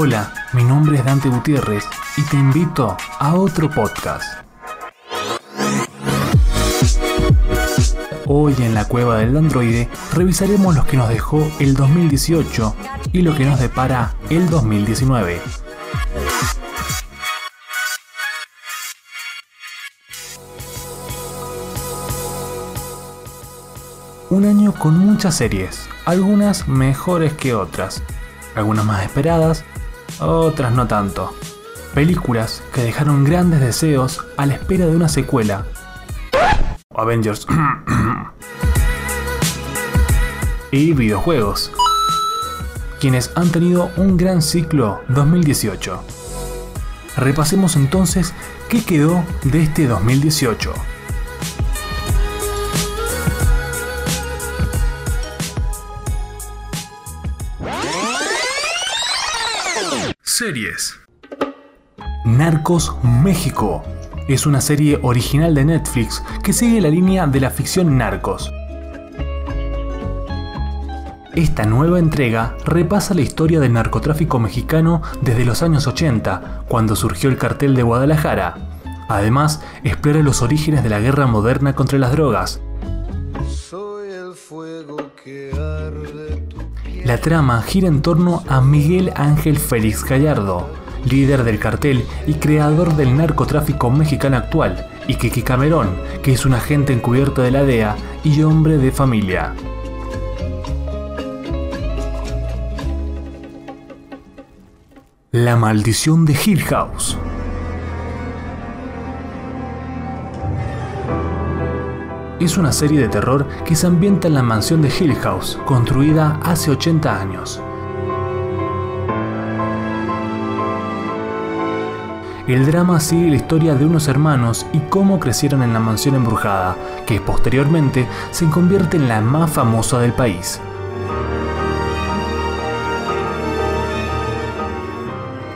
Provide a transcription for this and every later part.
Hola, mi nombre es Dante Gutiérrez y te invito a otro podcast. Hoy en la cueva del androide revisaremos lo que nos dejó el 2018 y lo que nos depara el 2019. Un año con muchas series, algunas mejores que otras, algunas más esperadas, otras no tanto. Películas que dejaron grandes deseos a la espera de una secuela. Avengers. y videojuegos. Quienes han tenido un gran ciclo 2018. Repasemos entonces qué quedó de este 2018. Series. Narcos México. Es una serie original de Netflix que sigue la línea de la ficción Narcos. Esta nueva entrega repasa la historia del narcotráfico mexicano desde los años 80, cuando surgió el cartel de Guadalajara. Además, explora los orígenes de la guerra moderna contra las drogas, La trama gira en torno a Miguel Ángel Félix Gallardo, líder del cartel y creador del narcotráfico mexicano actual, y Kiki Camerón, que es un agente encubierto de la DEA y hombre de familia. La maldición de Hill House. Es una serie de terror que se ambienta en la mansión de Hill House, construida hace 80 años. El drama sigue la historia de unos hermanos y cómo crecieron en la mansión embrujada, que posteriormente se convierte en la más famosa del país.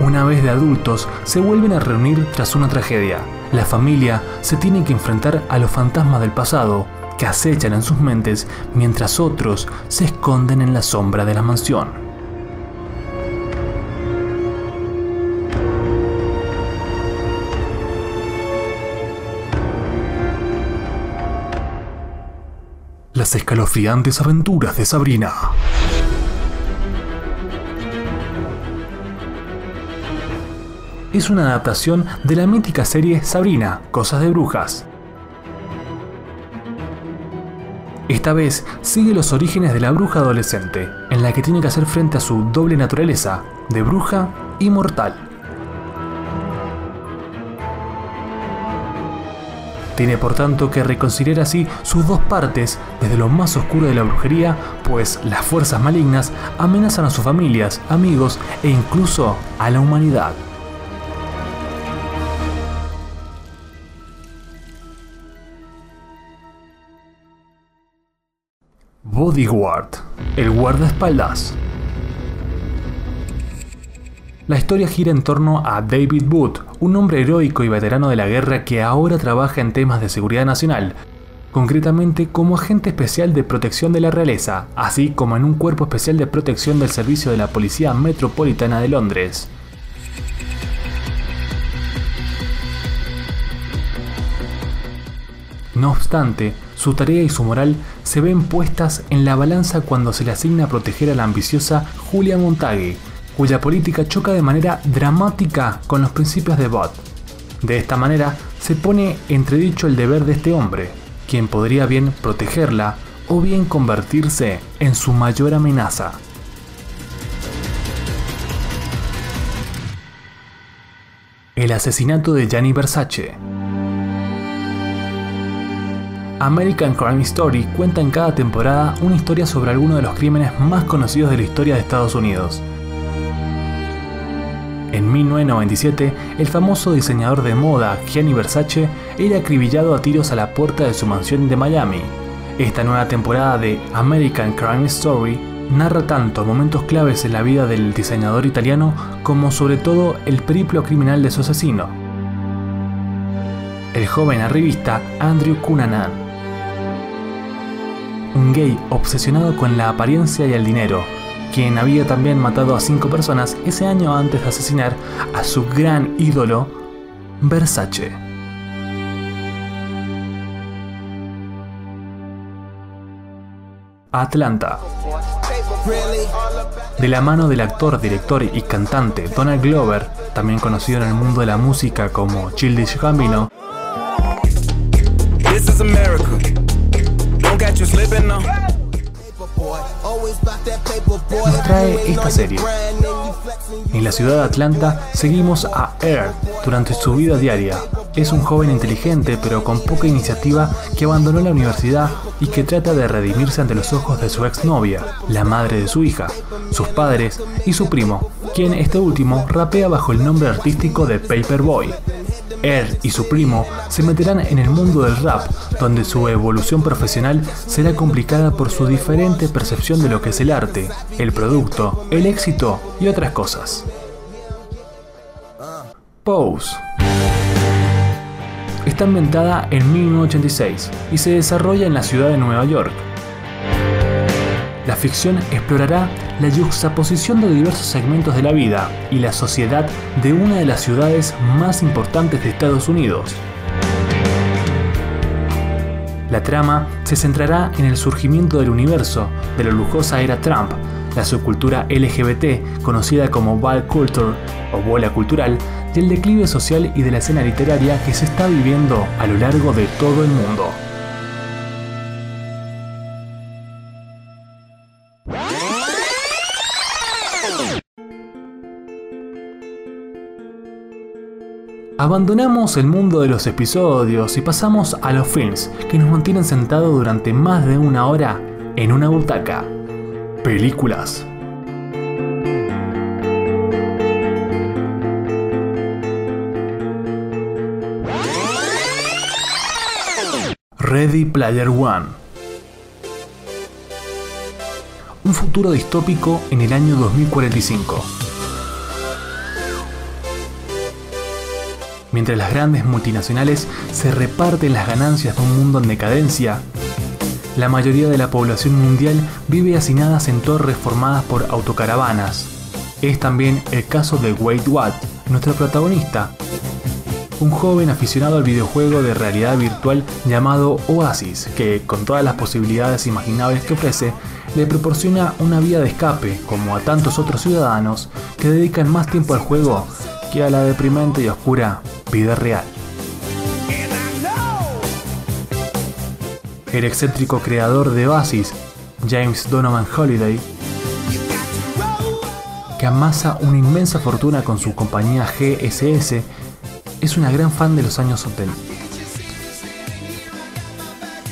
Una vez de adultos, se vuelven a reunir tras una tragedia, la familia se tiene que enfrentar a los fantasmas del pasado que acechan en sus mentes mientras otros se esconden en la sombra de la mansión. Las escalofriantes aventuras de Sabrina. Es una adaptación de la mítica serie Sabrina, Cosas de Brujas. Esta vez sigue los orígenes de la bruja adolescente, en la que tiene que hacer frente a su doble naturaleza, de bruja y mortal. Tiene por tanto que reconciliar así sus dos partes desde lo más oscuro de la brujería, pues las fuerzas malignas amenazan a sus familias, amigos e incluso a la humanidad. Bodyguard, el guardaespaldas. La historia gira en torno a David Booth, un hombre heroico y veterano de la guerra que ahora trabaja en temas de seguridad nacional, concretamente como agente especial de protección de la realeza, así como en un cuerpo especial de protección del servicio de la Policía Metropolitana de Londres. No obstante, su tarea y su moral se ven puestas en la balanza cuando se le asigna proteger a la ambiciosa Julia Montague, cuya política choca de manera dramática con los principios de Bot. De esta manera se pone entredicho el deber de este hombre, quien podría bien protegerla o bien convertirse en su mayor amenaza. El asesinato de Gianni Versace. American Crime Story cuenta en cada temporada una historia sobre alguno de los crímenes más conocidos de la historia de Estados Unidos. En 1997, el famoso diseñador de moda Gianni Versace era acribillado a tiros a la puerta de su mansión de Miami. Esta nueva temporada de American Crime Story narra tanto momentos claves en la vida del diseñador italiano como sobre todo el periplo criminal de su asesino. El joven arribista Andrew Cunanan un gay obsesionado con la apariencia y el dinero, quien había también matado a cinco personas ese año antes de asesinar a su gran ídolo, Versace. Atlanta. De la mano del actor, director y cantante Donald Glover, también conocido en el mundo de la música como Childish Gambino, nos trae esta serie. En la ciudad de Atlanta seguimos a Air durante su vida diaria. Es un joven inteligente pero con poca iniciativa que abandonó la universidad y que trata de redimirse ante los ojos de su exnovia, la madre de su hija, sus padres y su primo, quien este último rapea bajo el nombre artístico de Paperboy. Er y su primo se meterán en el mundo del rap, donde su evolución profesional será complicada por su diferente percepción de lo que es el arte, el producto, el éxito y otras cosas. Pose está ambientada en 1986 y se desarrolla en la ciudad de Nueva York. La ficción explorará la juxtaposición de diversos segmentos de la vida y la sociedad de una de las ciudades más importantes de Estados Unidos. La trama se centrará en el surgimiento del universo de la lujosa era Trump, la subcultura LGBT conocida como Ball Culture o bola cultural, y el declive social y de la escena literaria que se está viviendo a lo largo de todo el mundo. Abandonamos el mundo de los episodios y pasamos a los films que nos mantienen sentados durante más de una hora en una butaca. Películas. Ready Player One. Un futuro distópico en el año 2045 Mientras las grandes multinacionales se reparten las ganancias de un mundo en decadencia, la mayoría de la población mundial vive hacinadas en torres formadas por autocaravanas. Es también el caso de Wade Watt, nuestro protagonista, un joven aficionado al videojuego de realidad virtual llamado Oasis, que con todas las posibilidades imaginables que ofrece, le proporciona una vía de escape, como a tantos otros ciudadanos que dedican más tiempo al juego a la deprimente y oscura vida real. El excéntrico creador de Oasis, James Donovan Holiday, que amasa una inmensa fortuna con su compañía GSS, es una gran fan de los años 70.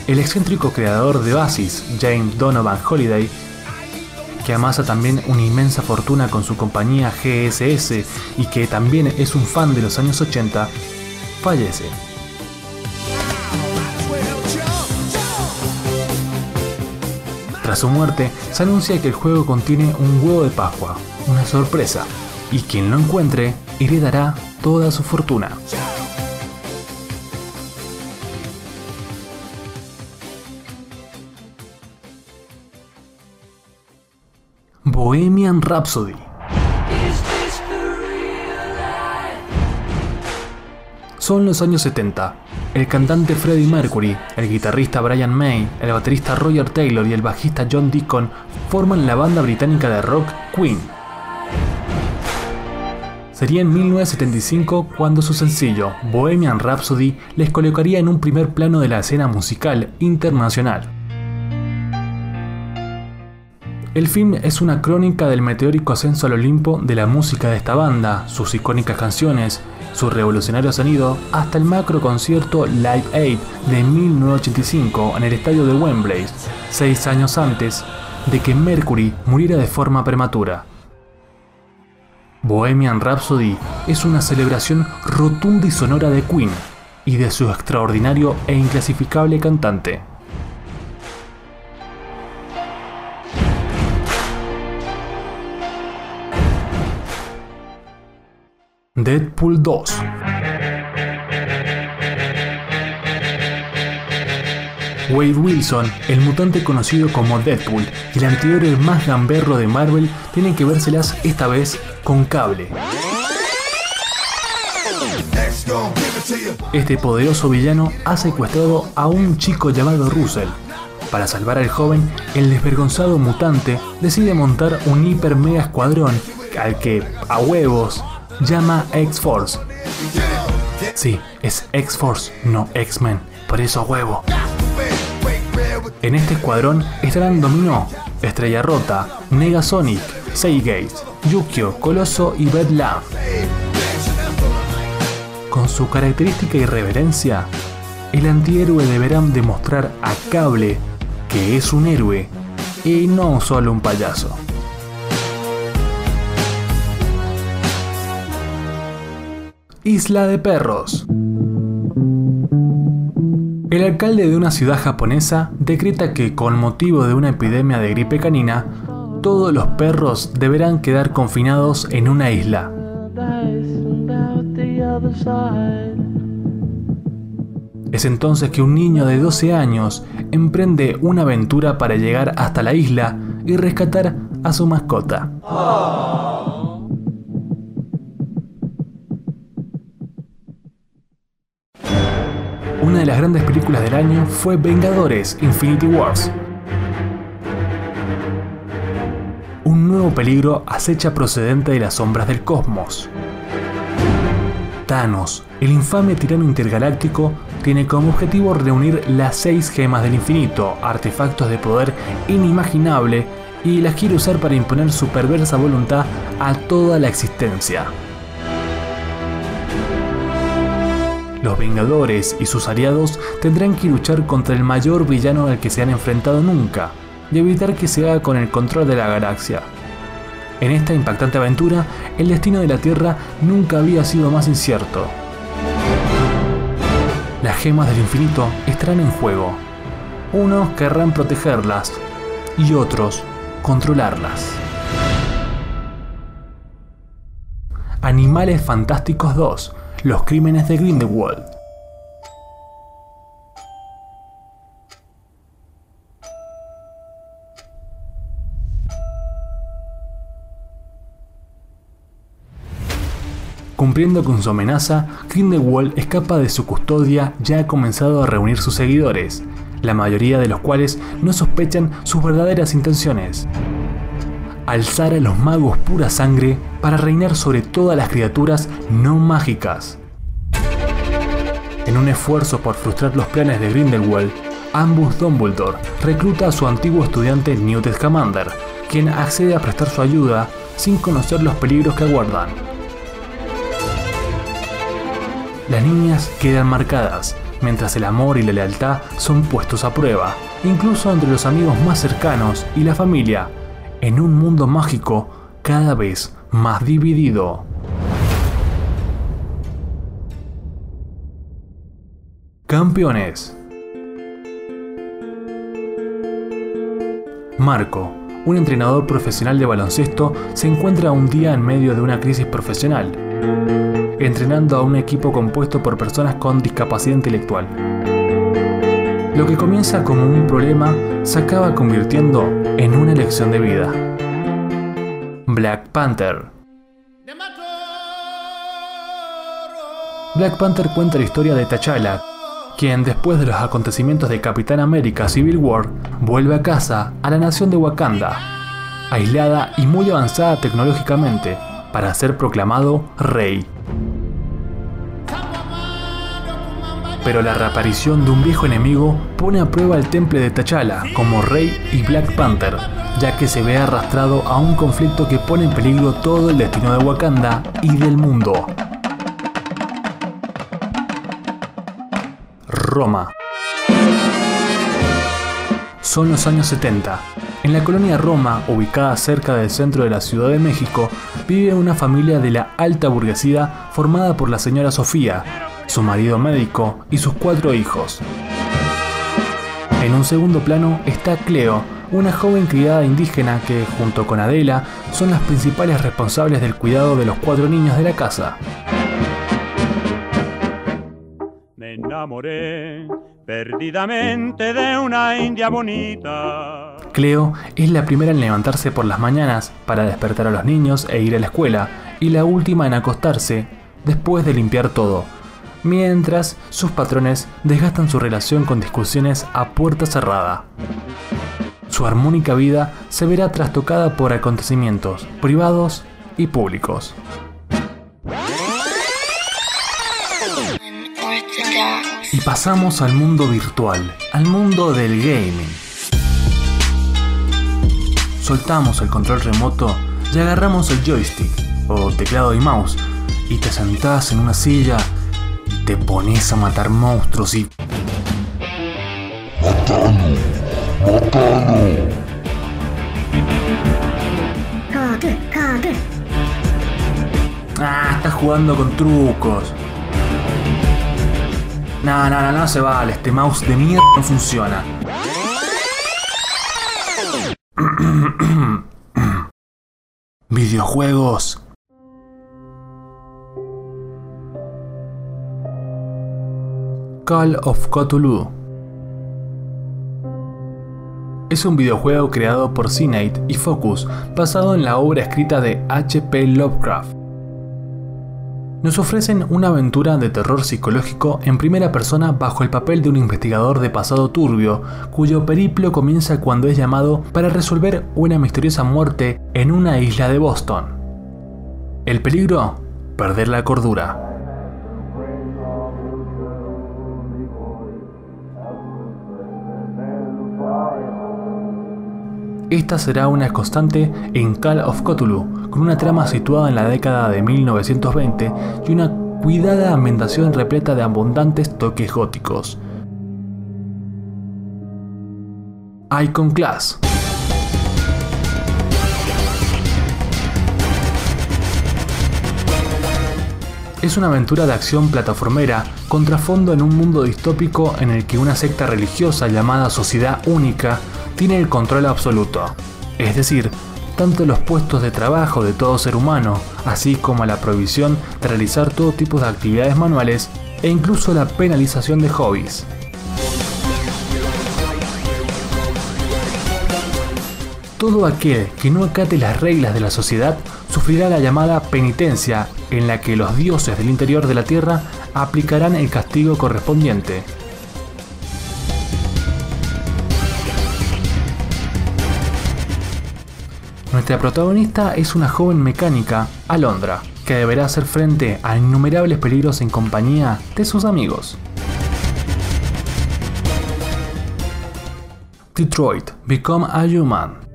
El excéntrico creador de Oasis, James Donovan Holiday, que amasa también una inmensa fortuna con su compañía GSS y que también es un fan de los años 80, fallece. Tras su muerte, se anuncia que el juego contiene un huevo de Pascua, una sorpresa, y quien lo encuentre heredará toda su fortuna. Bohemian Rhapsody. Son los años 70. El cantante Freddie Mercury, el guitarrista Brian May, el baterista Roger Taylor y el bajista John Deacon forman la banda británica de rock Queen. Sería en 1975 cuando su sencillo Bohemian Rhapsody les colocaría en un primer plano de la escena musical internacional. El film es una crónica del meteórico ascenso al Olimpo de la música de esta banda, sus icónicas canciones, su revolucionario sonido, hasta el macro concierto Live Aid de 1985 en el estadio de Wembley, seis años antes de que Mercury muriera de forma prematura. Bohemian Rhapsody es una celebración rotunda y sonora de Queen y de su extraordinario e inclasificable cantante. Deadpool 2 Wade Wilson, el mutante conocido como Deadpool y el antihéroe más gamberro de Marvel, tienen que vérselas esta vez con cable. Este poderoso villano ha secuestrado a un chico llamado Russell. Para salvar al joven, el desvergonzado mutante decide montar un hiper mega escuadrón al que, a huevos, llama X-Force. Sí, es X-Force, no X-Men, por eso huevo. En este escuadrón estarán Domino, Estrella Rota, Negasonic, Seagate, Yukio, Coloso y Bedlam. Con su característica irreverencia, el antihéroe deberá demostrar a Cable que es un héroe y no solo un payaso. Isla de Perros. El alcalde de una ciudad japonesa decreta que con motivo de una epidemia de gripe canina, todos los perros deberán quedar confinados en una isla. Es entonces que un niño de 12 años emprende una aventura para llegar hasta la isla y rescatar a su mascota. Una de las grandes películas del año fue Vengadores Infinity Wars. Un nuevo peligro acecha procedente de las sombras del cosmos. Thanos, el infame tirano intergaláctico, tiene como objetivo reunir las seis gemas del infinito, artefactos de poder inimaginable, y las quiere usar para imponer su perversa voluntad a toda la existencia. Los Vengadores y sus aliados tendrán que luchar contra el mayor villano al que se han enfrentado nunca, y evitar que se haga con el control de la galaxia. En esta impactante aventura, el destino de la Tierra nunca había sido más incierto. Las gemas del infinito estarán en juego. Unos querrán protegerlas y otros controlarlas. Animales Fantásticos 2. Los crímenes de Grindelwald. Cumpliendo con su amenaza, Grindelwald escapa de su custodia ya ha comenzado a reunir sus seguidores, la mayoría de los cuales no sospechan sus verdaderas intenciones. Alzar a los magos pura sangre para reinar sobre todas las criaturas no mágicas. En un esfuerzo por frustrar los planes de Grindelwald, Ambus Dumbledore recluta a su antiguo estudiante Newt Scamander, quien accede a prestar su ayuda sin conocer los peligros que aguardan. Las niñas quedan marcadas, mientras el amor y la lealtad son puestos a prueba, incluso entre los amigos más cercanos y la familia, en un mundo mágico cada vez más dividido. Campeones. Marco, un entrenador profesional de baloncesto, se encuentra un día en medio de una crisis profesional entrenando a un equipo compuesto por personas con discapacidad intelectual. Lo que comienza como un problema se acaba convirtiendo en una elección de vida. Black Panther. Black Panther cuenta la historia de T'Challa, quien después de los acontecimientos de Capitán América Civil War vuelve a casa a la nación de Wakanda, aislada y muy avanzada tecnológicamente, para ser proclamado rey. Pero la reaparición de un viejo enemigo pone a prueba el temple de T'Challa como rey y Black Panther, ya que se ve arrastrado a un conflicto que pone en peligro todo el destino de Wakanda y del mundo. Roma. Son los años 70. En la colonia Roma, ubicada cerca del centro de la Ciudad de México, vive una familia de la alta burguesía formada por la señora Sofía, su marido médico y sus cuatro hijos. En un segundo plano está Cleo, una joven criada indígena que, junto con Adela, son las principales responsables del cuidado de los cuatro niños de la casa. Me enamoré perdidamente de una india bonita. Cleo es la primera en levantarse por las mañanas para despertar a los niños e ir a la escuela, y la última en acostarse después de limpiar todo, mientras sus patrones desgastan su relación con discusiones a puerta cerrada. Su armónica vida se verá trastocada por acontecimientos privados y públicos. Y pasamos al mundo virtual, al mundo del gaming. Soltamos el control remoto y agarramos el joystick o teclado y mouse y te sentás en una silla te pones a matar monstruos y... ¡Matalo! ¡Matalo! Ah, estás jugando con trucos. No, no, no, no se vale. Este mouse de mierda no funciona. Videojuegos. Call of Cthulhu. Es un videojuego creado por Cynate y Focus basado en la obra escrita de H.P. Lovecraft. Nos ofrecen una aventura de terror psicológico en primera persona bajo el papel de un investigador de pasado turbio, cuyo periplo comienza cuando es llamado para resolver una misteriosa muerte en una isla de Boston. El peligro, perder la cordura. Esta será una constante en Call of Cthulhu, con una trama situada en la década de 1920 y una cuidada ambientación repleta de abundantes toques góticos. Icon Class Es una aventura de acción plataformera con trasfondo en un mundo distópico en el que una secta religiosa llamada Sociedad Única tiene el control absoluto, es decir, tanto los puestos de trabajo de todo ser humano, así como la prohibición de realizar todo tipo de actividades manuales e incluso la penalización de hobbies. Todo aquel que no acate las reglas de la sociedad sufrirá la llamada penitencia, en la que los dioses del interior de la tierra aplicarán el castigo correspondiente. Nuestra protagonista es una joven mecánica, Alondra, que deberá hacer frente a innumerables peligros en compañía de sus amigos. Detroit Become a Human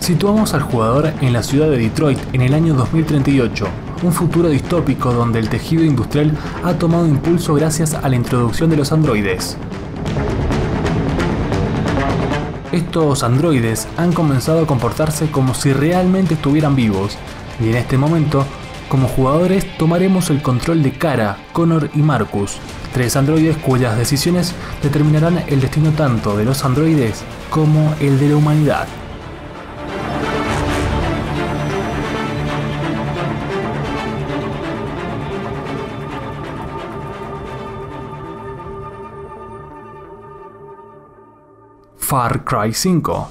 Situamos al jugador en la ciudad de Detroit en el año 2038, un futuro distópico donde el tejido industrial ha tomado impulso gracias a la introducción de los androides. Estos androides han comenzado a comportarse como si realmente estuvieran vivos, y en este momento, como jugadores, tomaremos el control de Kara, Connor y Marcus, tres androides cuyas decisiones determinarán el destino tanto de los androides como el de la humanidad. Far Cry 5.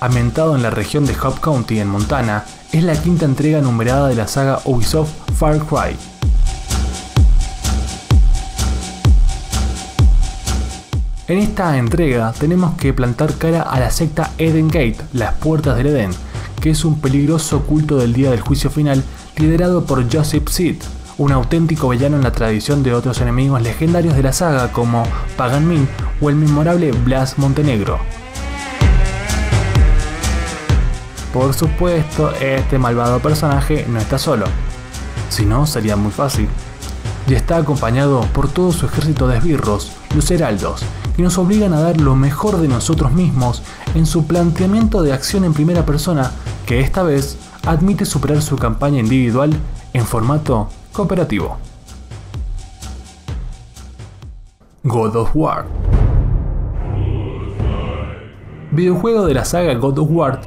Ambientado en la región de Hope County en Montana, es la quinta entrega numerada de la saga Ubisoft Far Cry. En esta entrega tenemos que plantar cara a la secta Eden Gate, las puertas del Edén, que es un peligroso culto del día del juicio final liderado por Joseph Seed, un auténtico villano en la tradición de otros enemigos legendarios de la saga como Pagan Min o el memorable Blas Montenegro. Por supuesto, este malvado personaje no está solo, si no sería muy fácil, y está acompañado por todo su ejército de esbirros, los heraldos, que nos obligan a dar lo mejor de nosotros mismos en su planteamiento de acción en primera persona, que esta vez admite superar su campaña individual en formato cooperativo. God of War. videojuego de la saga God of War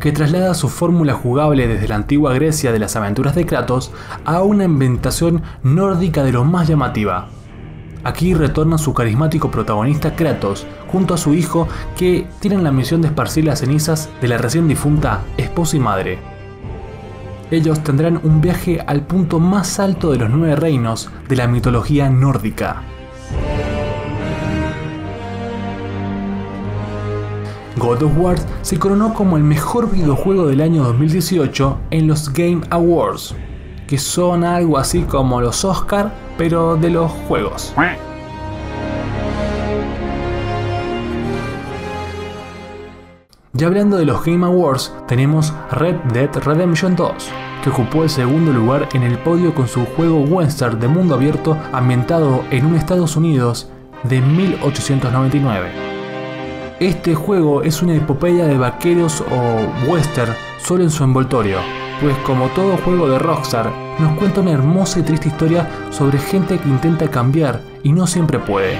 que traslada su fórmula jugable desde la antigua Grecia de las aventuras de Kratos a una ambientación nórdica de lo más llamativa. Aquí retorna su carismático protagonista Kratos, junto a su hijo, que tienen la misión de esparcir las cenizas de la recién difunta esposa y madre. Ellos tendrán un viaje al punto más alto de los nueve reinos de la mitología nórdica. God of War se coronó como el mejor videojuego del año 2018 en los Game Awards, que son algo así como los Oscar, pero de los juegos. Ya hablando de los Game Awards, tenemos Red Dead Redemption 2, que ocupó el segundo lugar en el podio con su juego western de mundo abierto ambientado en un Estados Unidos de 1899. Este juego es una epopeya de vaqueros o western solo en su envoltorio, pues como todo juego de Rockstar, nos cuenta una hermosa y triste historia sobre gente que intenta cambiar y no siempre puede.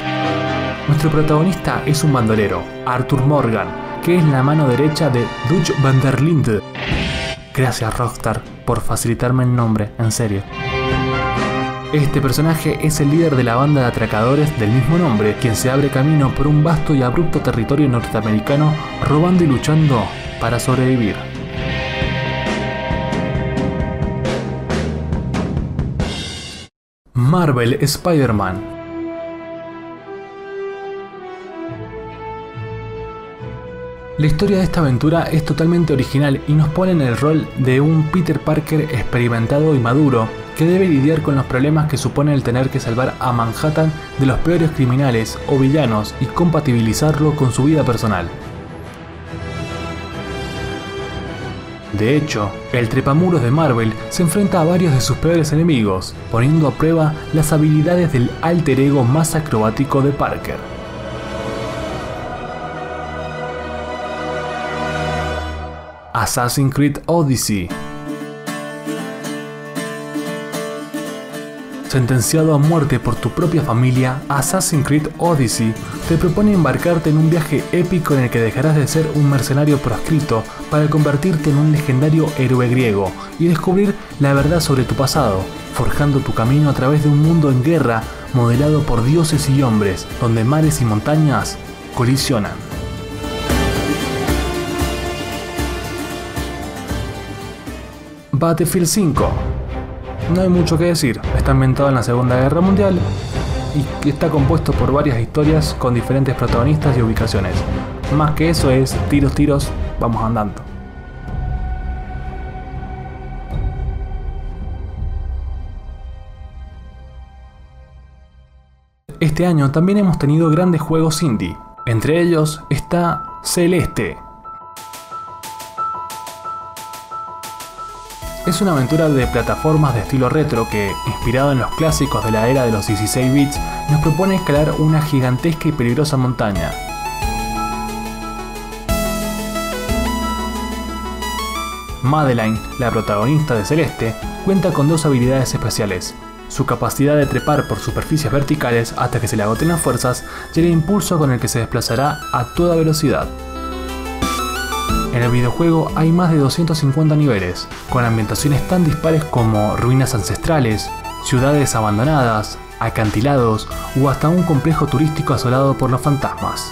Nuestro protagonista es un bandolero, Arthur Morgan, que es la mano derecha de Dutch van der Linde. Gracias Rockstar por facilitarme el nombre, en serio. Este personaje es el líder de la banda de atracadores del mismo nombre, quien se abre camino por un vasto y abrupto territorio norteamericano, robando y luchando para sobrevivir. Marvel Spider-Man La historia de esta aventura es totalmente original y nos pone en el rol de un Peter Parker experimentado y maduro que debe lidiar con los problemas que supone el tener que salvar a Manhattan de los peores criminales o villanos y compatibilizarlo con su vida personal. De hecho, el trepamuros de Marvel se enfrenta a varios de sus peores enemigos, poniendo a prueba las habilidades del alter ego más acrobático de Parker. Assassin's Creed Odyssey. Sentenciado a muerte por tu propia familia, Assassin's Creed Odyssey te propone embarcarte en un viaje épico en el que dejarás de ser un mercenario proscrito para convertirte en un legendario héroe griego y descubrir la verdad sobre tu pasado, forjando tu camino a través de un mundo en guerra modelado por dioses y hombres, donde mares y montañas colisionan. Battlefield 5. No hay mucho que decir, está ambientado en la Segunda Guerra Mundial y está compuesto por varias historias con diferentes protagonistas y ubicaciones. Más que eso es tiros, tiros, vamos andando. Este año también hemos tenido grandes juegos indie. Entre ellos está Celeste, Es una aventura de plataformas de estilo retro que, inspirado en los clásicos de la era de los 16 bits, nos propone escalar una gigantesca y peligrosa montaña. Madeline, la protagonista de Celeste, cuenta con dos habilidades especiales. Su capacidad de trepar por superficies verticales hasta que se le agoten las fuerzas y el impulso con el que se desplazará a toda velocidad. En el videojuego hay más de 250 niveles, con ambientaciones tan dispares como ruinas ancestrales, ciudades abandonadas, acantilados o hasta un complejo turístico asolado por los fantasmas.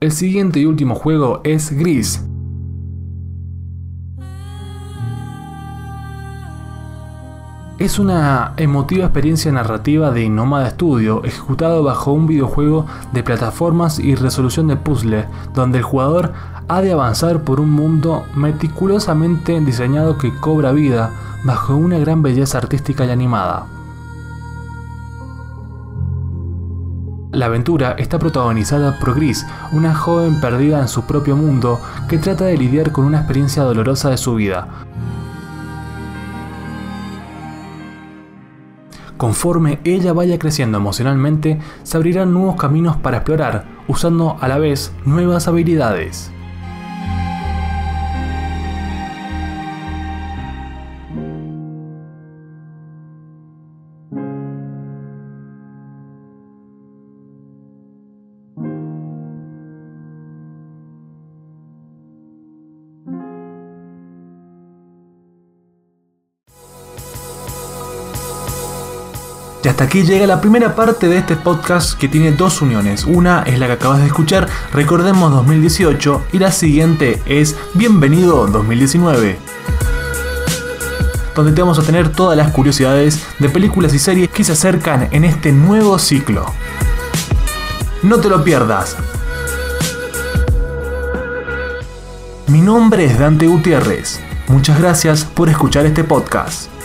El siguiente y último juego es Gris, Es una emotiva experiencia narrativa de Innomada Studio ejecutado bajo un videojuego de plataformas y resolución de puzzle, donde el jugador ha de avanzar por un mundo meticulosamente diseñado que cobra vida bajo una gran belleza artística y animada. La aventura está protagonizada por Gris, una joven perdida en su propio mundo que trata de lidiar con una experiencia dolorosa de su vida, Conforme ella vaya creciendo emocionalmente, se abrirán nuevos caminos para explorar, usando a la vez nuevas habilidades. Y hasta aquí llega la primera parte de este podcast que tiene dos uniones. Una es la que acabas de escuchar, recordemos 2018, y la siguiente es Bienvenido 2019 donde te vamos a tener todas las curiosidades de películas y series que se acercan en este nuevo ciclo. No te lo pierdas. Mi nombre es Dante Gutiérrez. Muchas gracias por escuchar este podcast.